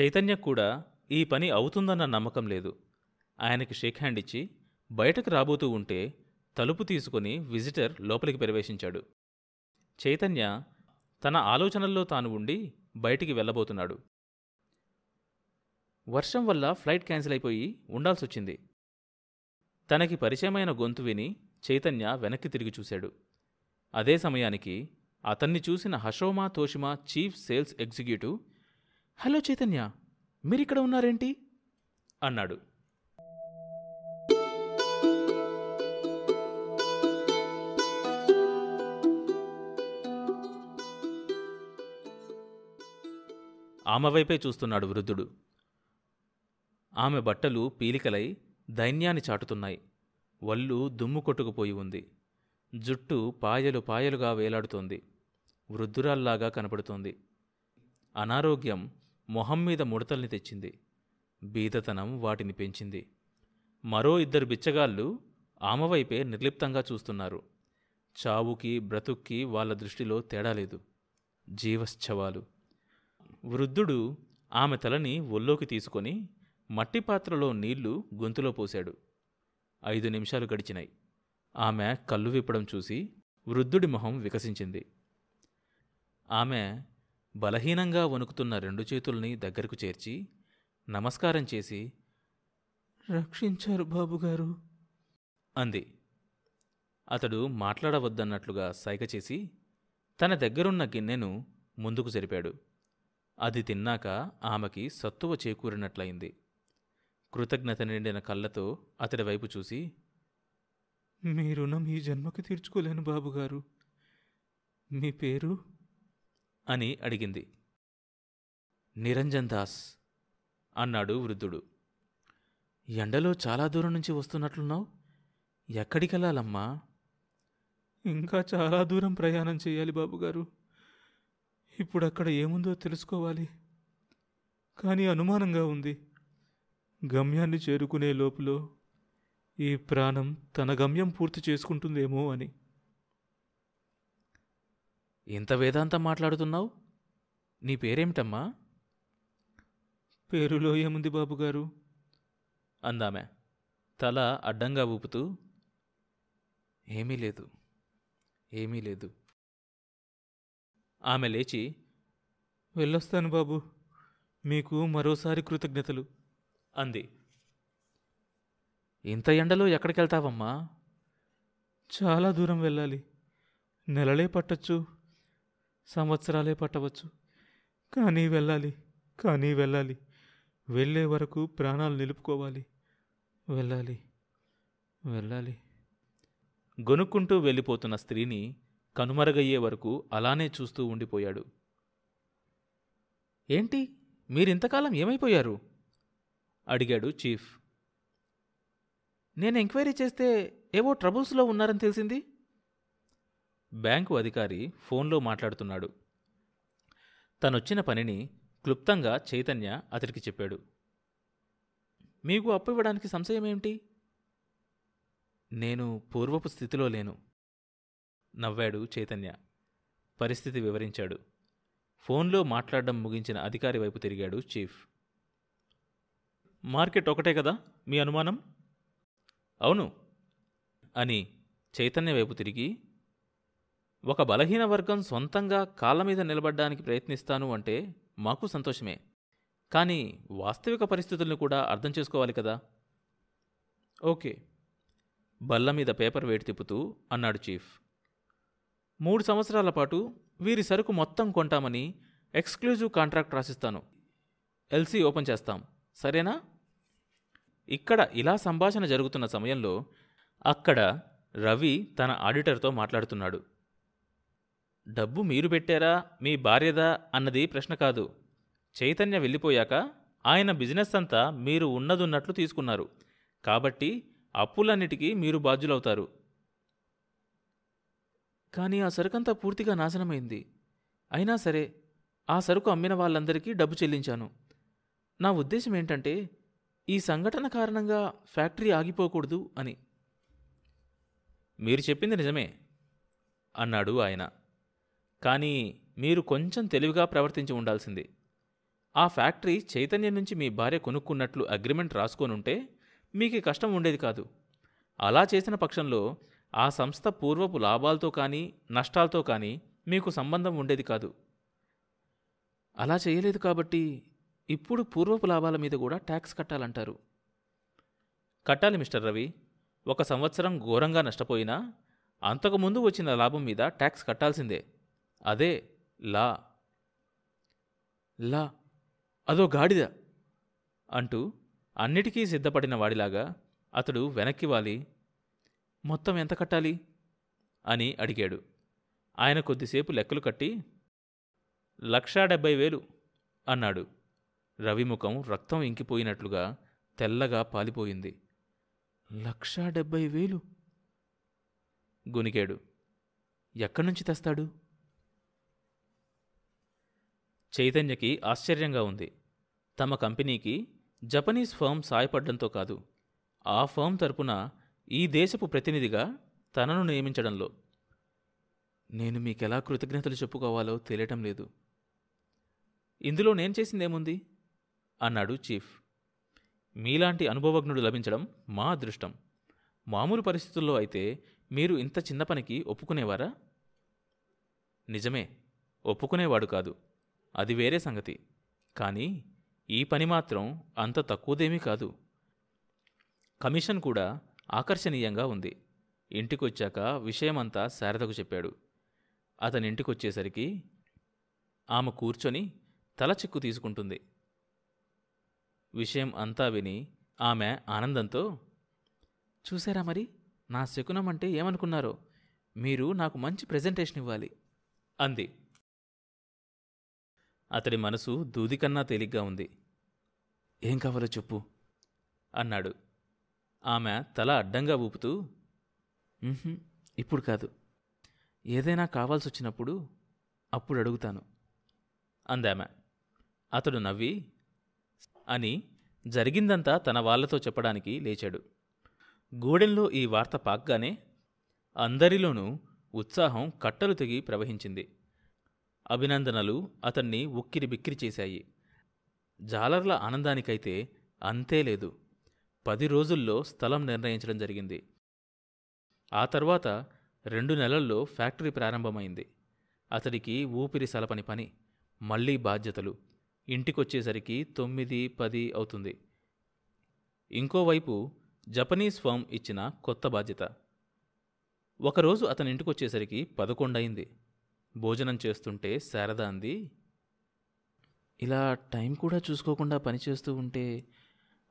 చైతన్య కూడా ఈ పని అవుతుందన్న నమ్మకం లేదు. ఆయనకి షేక్ హ్యాండ్ ఇచ్చి బయటకు రాబోతూ ఉంటే తలుపు తీసుకుని విజిటర్ లోపలికి ప్రవేశించాడు. చైతన్య తన ఆలోచనల్లో తాను ఉండి బయటికి వెళ్ళబోతున్నాడు. వర్షం వల్ల ఫ్లైట్ క్యాన్సిల్ అయిపోయి ఉండాల్సొచ్చింది. తనకి పరిచయమైన గొంతు విని చైతన్య వెనక్కి తిరిగి చూశాడు. అదే సమయానికి అతన్ని చూసిన Hashoma Toshima chief sales executive hello Chaitanya మీరిక్కడ ఉన్నారేంటి? అన్నాడు. ఆమె వైపే చూస్తున్నాడు వృద్ధుడు. ఆమె బట్టలు పీలికలై దైన్యాన్ని చాటుతున్నాయి. వల్లు దుమ్ము కొట్టుకుపోయి ఉంది. జుట్టు పాయలు పాయలుగా వేలాడుతోంది. వృద్ధురాల్లాగా కనపడుతోంది. అనారోగ్యం మొహం మీద ముడతల్ని తెచ్చింది. బీదతనం వాటిని పెంచింది. మరో ఇద్దరు బిచ్చగాళ్ళు ఆమెవైపే నిర్లిప్తంగా చూస్తున్నారు. చావుకి బ్రతుక్కి వాళ్ళ దృష్టిలో తేడా లేదు. జీవశ్చవాలు. వృద్ధుడు ఆమె తలని ఒల్లోకి తీసుకొని మట్టి పాత్రలో నీళ్ళు గొంతులో పోశాడు. ఐదు నిమిషాలు గడిచినాయి. ఆమె కళ్ళు విప్పడం చూసి వృద్ధుడి మొహం వికసించింది. ఆమె బలహీనంగా వణుకుతున్న రెండు చేతుల్ని దగ్గరకు చేర్చి నమస్కారం చేసి రక్షించారు బాబుగారు అంది. అతడు మాట్లాడవద్దన్నట్లుగా సైగ చేసి తన దగ్గరున్న గిన్నెను ముందుకు జరిపాడు. అది తిన్నాక ఆమెకి సత్తువ చేకూరినట్లయింది. కృతజ్ఞత నిండిన కళ్ళతో అతడి వైపు చూసి మీ రుణం ఈ జన్మకి తీర్చుకోలేను బాబుగారు. మీ పేరు అని అడిగింది. నిరంజన్ దాస్ అన్నాడు వృద్ధుడు. ఎండలో చాలా దూరం నుంచి వస్తున్నట్లున్నావు. ఎక్కడికెళ్ళాలమ్మా? ఇంకా చాలా దూరం ప్రయాణం చేయాలి బాబుగారు. ఇప్పుడు అక్కడ ఏముందో తెలుసుకోవాలి. కానీ అనుమానంగా ఉంది. గమ్యాన్ని చేరుకునే లోపులో ఈ ప్రాణం తన గమ్యం పూర్తి చేసుకుంటుందేమో అని. ఇంత వేదాంతం మాట్లాడుతున్నావు? నీ పేరేమిటమ్మా? పేరులో ఏముంది బాబుగారు? అందామె. తల అడ్డంగా ఊపుతూ ఏమీ లేదు ఏమీ లేదు. ఆమె లేచి వెళ్ళొస్తాను బాబు. మీకు మరోసారి కృతజ్ఞతలు. అంది. ఇంత ఎండలో ఎక్కడికెళ్తావమ్మా? చాలా దూరం వెళ్ళాలి. నెలలే పట్టచ్చు. సంవత్సరాలే పట్టవచ్చు. కానీ వెళ్ళాలి కానీ వెళ్ళాలి. వెళ్ళే వరకు ప్రాణాలు నిలుపుకోవాలి. వెళ్ళాలి వెళ్ళాలి. గొనుక్కుంటూ వెళ్ళిపోతున్న స్త్రీని కనుమరుగయ్యే వరకు అలానే చూస్తూ ఉండిపోయాడు. ఏంటి? మీరింతకాలం ఏమైపోయారు? అడిగాడు చీఫ్. నేను ఎంక్వైరీ చేస్తే ఏవో ట్రబుల్స్లో ఉన్నారని తెలిసింది. బ్యాంకు అధికారి ఫోన్లో మాట్లాడుతున్నాడు. తనొచ్చిన పనిని క్లుప్తంగా చైతన్య అతడికి చెప్పాడు. మీకు అప్పు ఇవ్వడానికి సంశయం ఏమిటి? నేను పూర్వపు స్థితిలో లేను నవ్వాడు చైతన్య. పరిస్థితి వివరించాడు. ఫోన్లో మాట్లాడడం ముగించిన అధికారి వైపు తిరిగాడు చీఫ్. మార్కెట్ ఒకటే కదా మీ అనుమానం? అవును అని చైతన్య వైపు తిరిగి ఒక బలహీన వర్గం సొంతంగా కాళ్ళ మీద నిలబడ్డానికి ప్రయత్నిస్తాను అంటే మాకు సంతోషమే. కానీ వాస్తవిక పరిస్థితులను కూడా అర్థం చేసుకోవాలి కదా? ఓకే. బల్ల మీద పేపర్ వేడి తిప్పుతూ అన్నాడు చీఫ్. మూడు సంవత్సరాల పాటు వీరి సరుకు మొత్తం కొంటామని ఎక్స్క్లూజివ్ కాంట్రాక్ట్ రాసిస్తాను. ఎల్సీ ఓపెన్ చేస్తాం. సరేనా? ఇక్కడ ఇలా సంభాషణ జరుగుతున్న సమయంలో అక్కడ రవి తన ఆడిటర్తో మాట్లాడుతున్నాడు. డబ్బు మీరు పెట్టారా మీ భార్యదా అన్నది ప్రశ్న కాదు. చైతన్య వెళ్ళిపోయాక ఆయన బిజినెస్ అంతా మీరు ఉన్నదున్నట్లు తీసుకున్నారు. కాబట్టి అప్పులన్నిటికీ మీరు బాధ్యులవుతారు. కానీ ఆ సరుకంతా పూర్తిగా నాశనమైంది. అయినా సరే ఆ సరుకు అమ్మిన వాళ్ళందరికీ డబ్బు చెల్లించాను. నా ఉద్దేశం ఏంటంటే ఈ సంఘటన కారణంగా ఫ్యాక్టరీ ఆగిపోకూడదు అని. మీరు చెప్పింది నిజమే అన్నాడు ఆయన. కానీ మీరు కొంచెం తెలివిగా ప్రవర్తించి ఉండాల్సింది. ఆ ఫ్యాక్టరీ చైతన్యం నుంచి మీ భార్య కొనుక్కున్నట్లు అగ్రిమెంట్ రాసుకోనుంటే మీకు కష్టం ఉండేది కాదు. అలా చేసిన పక్షంలో ఆ సంస్థ పూర్వపు లాభాలతో కానీ నష్టాలతో కానీ మీకు సంబంధం ఉండేది కాదు. అలా చేయలేదు కాబట్టి ఇప్పుడు పూర్వపు లాభాల మీద కూడా ట్యాక్స్ కట్టాలంటారు. కట్టాలి మిస్టర్ రవి. ఒక సంవత్సరం ఘోరంగా నష్టపోయినా అంతకుముందు వచ్చిన లాభం మీద ట్యాక్స్ కట్టాల్సిందే. అదే లా. లా. అదో గాడిద అంటూ అన్నిటికీ సిద్ధపడిన వాడిలాగా అతడు వెనక్కి వాలి. మొత్తం ఎంత కట్టాలి? అని అడిగాడు. ఆయన కొద్దిసేపు లెక్కలు కట్టి లక్షా డెబ్బై వేలు అన్నాడు. రవిముఖం రక్తం ఇంకిపోయినట్లుగా తెల్లగా పాలిపోయింది. లక్షా డెబ్బై వేలు? గునికాడు ఎక్కడి నుంచి తెస్తాడు? చైతన్యకి ఆశ్చర్యంగా ఉంది. తమ కంపెనీకి జపనీస్ ఫర్మ్ సాయపడ్డంతో కాదు ఆ ఫర్మ్ తరపున ఈ దేశపు ప్రతినిధిగా తనను నియమించడంలో. నేను మీకెలా కృతజ్ఞతలు చెప్పుకోవాలో తెలియటం లేదు. ఇందులో నేను చేసిందేముంది? అన్నాడు చీఫ్. మీలాంటి అనుభవజ్ఞుడు లభించడం మా అదృష్టం. మామూలు పరిస్థితుల్లో అయితే మీరు ఇంత చిన్న పనికి ఒప్పుకునేవారా? నిజమే ఒప్పుకునేవాడు కాదు. అది వేరే సంగతి. కానీ ఈ పని మాత్రం అంత తక్కువదేమీ కాదు. కమిషన్ కూడా ఆకర్షణీయంగా ఉంది. ఇంటికొచ్చాక విషయమంతా శారదకు చెప్పాడు. అతని ఇంటికొచ్చేసరికి ఆమె కూర్చొని తల చిక్కు తీసుకుంటుంది. విషయం అంతా విని ఆమె ఆనందంతో చూసారా మరి? నా శకునం అంటే ఏమనుకున్నారో? మీరు నాకు మంచి ప్రెజెంటేషన్ ఇవ్వాలి అంది. అతడి మనసు దూదికన్నా తేలిగ్గా ఉంది. ఏం కావాలో చెప్పు అన్నాడు. ఆమె తల అడ్డంగా ఊపుతూ ఇప్పుడు కాదు. ఏదైనా కావాల్సి వచ్చినప్పుడు అప్పుడు అడుగుతాను అందామె. అతడు నవ్వి అని జరిగిందంతా తన వాళ్ళతో చెప్పడానికి లేచాడు. గూడెంలో ఈ వార్త పాక్గానే అందరిలోనూ ఉత్సాహం కట్టలు తెగి ప్రవహించింది. అభినందనలు అతన్ని ఉక్కిరి బిక్కిరి చేశాయి. జాలర్ల ఆనందానికైతే అంతే లేదు. పది రోజుల్లో స్థలం నిర్ణయించడం జరిగింది. ఆ తర్వాత రెండు నెలల్లో ఫ్యాక్టరీ ప్రారంభమైంది. అతడికి ఊపిరి సలపని పని మళ్ళీ బాధ్యతలు. ఇంటికొచ్చేసరికి తొమ్మిది పది అవుతుంది. ఇంకోవైపు జపనీస్ ఫర్మ్ ఇచ్చిన కొత్త బాధ్యత. ఒకరోజు అతని ఇంటికొచ్చేసరికి పదకొండయింది. భోజనం చేస్తుంటే శారద అంది ఇలా టైం కూడా చూసుకోకుండా పనిచేస్తూ ఉంటే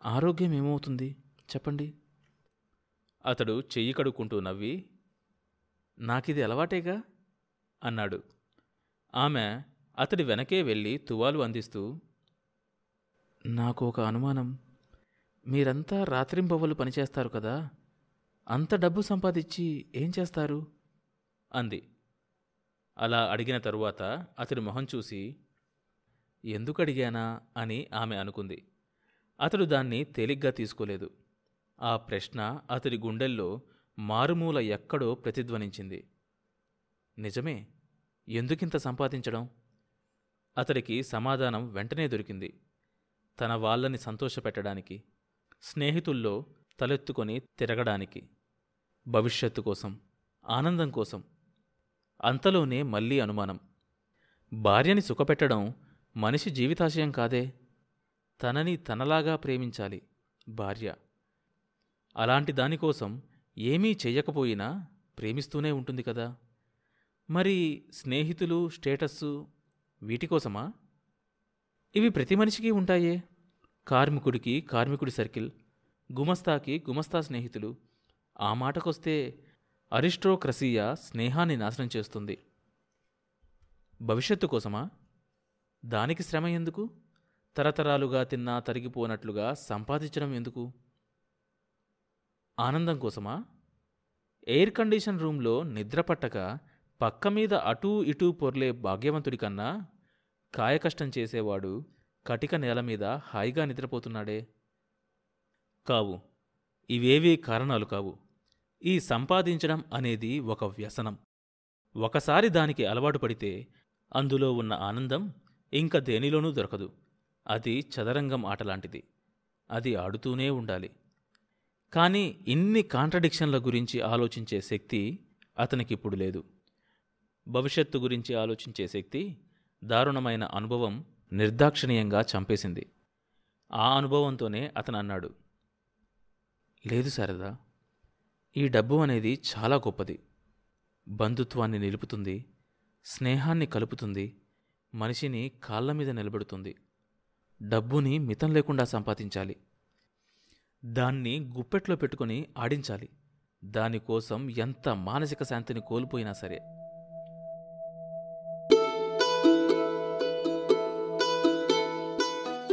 ఆరోగ్యం ఏమవుతుంది? చెప్పండి. అతడు చెయ్యి కడుక్కుంటూ నవ్వి నాకిది అలవాటేగా? అన్నాడు. ఆమె అతడి వెనకే వెళ్ళి తువాలు అందిస్తూ నాకు ఒక అనుమానం. మీరంతా రాత్రింబవ్వలు పనిచేస్తారు కదా అంత డబ్బు సంపాదించి ఏం చేస్తారు? అంది. అలా అడిగిన తరువాత అతడి మొహం చూసి ఎందుకు అడిగానా అని ఆమె అనుకుంది. అతడు దాన్ని తేలిగ్గా తీసుకోలేదు. ఆ ప్రశ్న అతడి గుండెల్లో మారుమూల ఎక్కడో ప్రతిధ్వనించింది. నిజమే ఎందుకింత సంపాదించడం? అతడికి సమాధానం వెంటనే దొరికింది. తన వాళ్ళని సంతోషపెట్టడానికి స్నేహితుల్లో తలెత్తుకొని తిరగడానికి భవిష్యత్తు కోసం ఆనందం కోసం అంతలోనే మళ్ళీ అనుమానం. భార్యని సుఖపెట్టడం మనిషి జీవితాశయం కాదే. తనని తనలాగా ప్రేమించాలి భార్య. అలాంటి దానికోసం ఏమీ చెయ్యకపోయినా ప్రేమిస్తూనే ఉంటుంది కదా. మరి స్నేహితులు స్టేటస్సు వీటి కోసమా? ఇవి ప్రతి మనిషికి ఉంటాయే. కార్మికుడికి కార్మికుడి సర్కిల్ గుమస్తాకి గుమస్తా స్నేహితులు. ఆ మాటకొస్తే అరిస్ట్రోక్రసీయా స్నేహాన్ని నాశనం చేస్తుంది. భవిష్యత్తు కోసమా? దానికి శ్రమ ఎందుకు? తరతరాలుగా తిన్నా తరిగిపోనట్లుగా సంపాదించడం ఎందుకు? ఆనందం కోసమా? ఎయిర్ కండిషన్ రూమ్లో నిద్ర పట్టక పక్క మీద అటూ ఇటూ పొర్లే భాగ్యవంతుడి కన్నా కాయకష్టం చేసేవాడు కటిక నేల మీద హాయిగా నిద్రపోతున్నాడే. కావు. ఇవేవీ కారణాలు కావు. ఈ సంపాదించడం అనేది ఒక వ్యసనం. ఒకసారి దానికి అలవాటు పడితే అందులో ఉన్న ఆనందం ఇంక దేనిలోనూ దొరకదు. అది చదరంగం ఆటలాంటిది. అది ఆడుతూనే ఉండాలి. కానీ ఇన్ని కాంట్రడిక్షన్ల గురించి ఆలోచించే శక్తి అతనికిప్పుడు లేదు. భవిష్యత్తు గురించి ఆలోచించే శక్తి దారుణమైన అనుభవం నిర్దాక్షిణీయంగా చంపేసింది. ఆ అనుభవంతోనే అతను అన్నాడు లేదు శారదా ఈ డబ్బు అనేది చాలా గొప్పది. బంధుత్వాన్ని నిలుపుతుంది స్నేహాన్ని కలుపుతుంది మనిషిని కాళ్ళ మీద నిలబెడుతుంది. డబ్బుని మితం లేకుండా సంపాదించాలి. దాన్ని గుప్పెట్లో పెట్టుకొని ఆడించాలి. దానికోసం ఎంత మానసిక శాంతిని కోల్పోయినా సరే.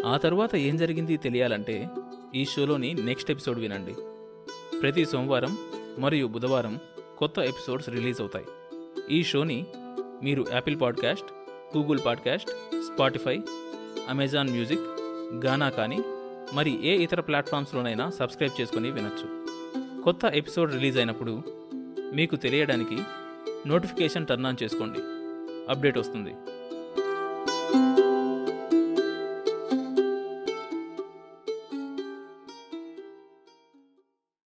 ఆ తర్వాత ఏం జరిగింది తెలియాలంటే ఈ షోలోని నెక్స్ట్ ఎపిసోడ్ వినండి. ప్రతి సోమవారం మరియు బుధవారం కొత్త ఎపిసోడ్స్ రిలీజ్ అవుతాయి. ఈ షోని మీరు Apple podcast Google podcast Spotify Amazon music Gaana కానీ మరి ఏ ఇతర ప్లాట్ఫామ్స్లోనైనా సబ్స్క్రైబ్ చేసుకుని వినొచ్చు. కొత్త ఎపిసోడ్ రిలీజ్ అయినప్పుడు మీకు తెలియడానికి నోటిఫికేషన్ టర్న్ ఆన్ చేసుకోండి. అప్డేట్ వస్తుంది.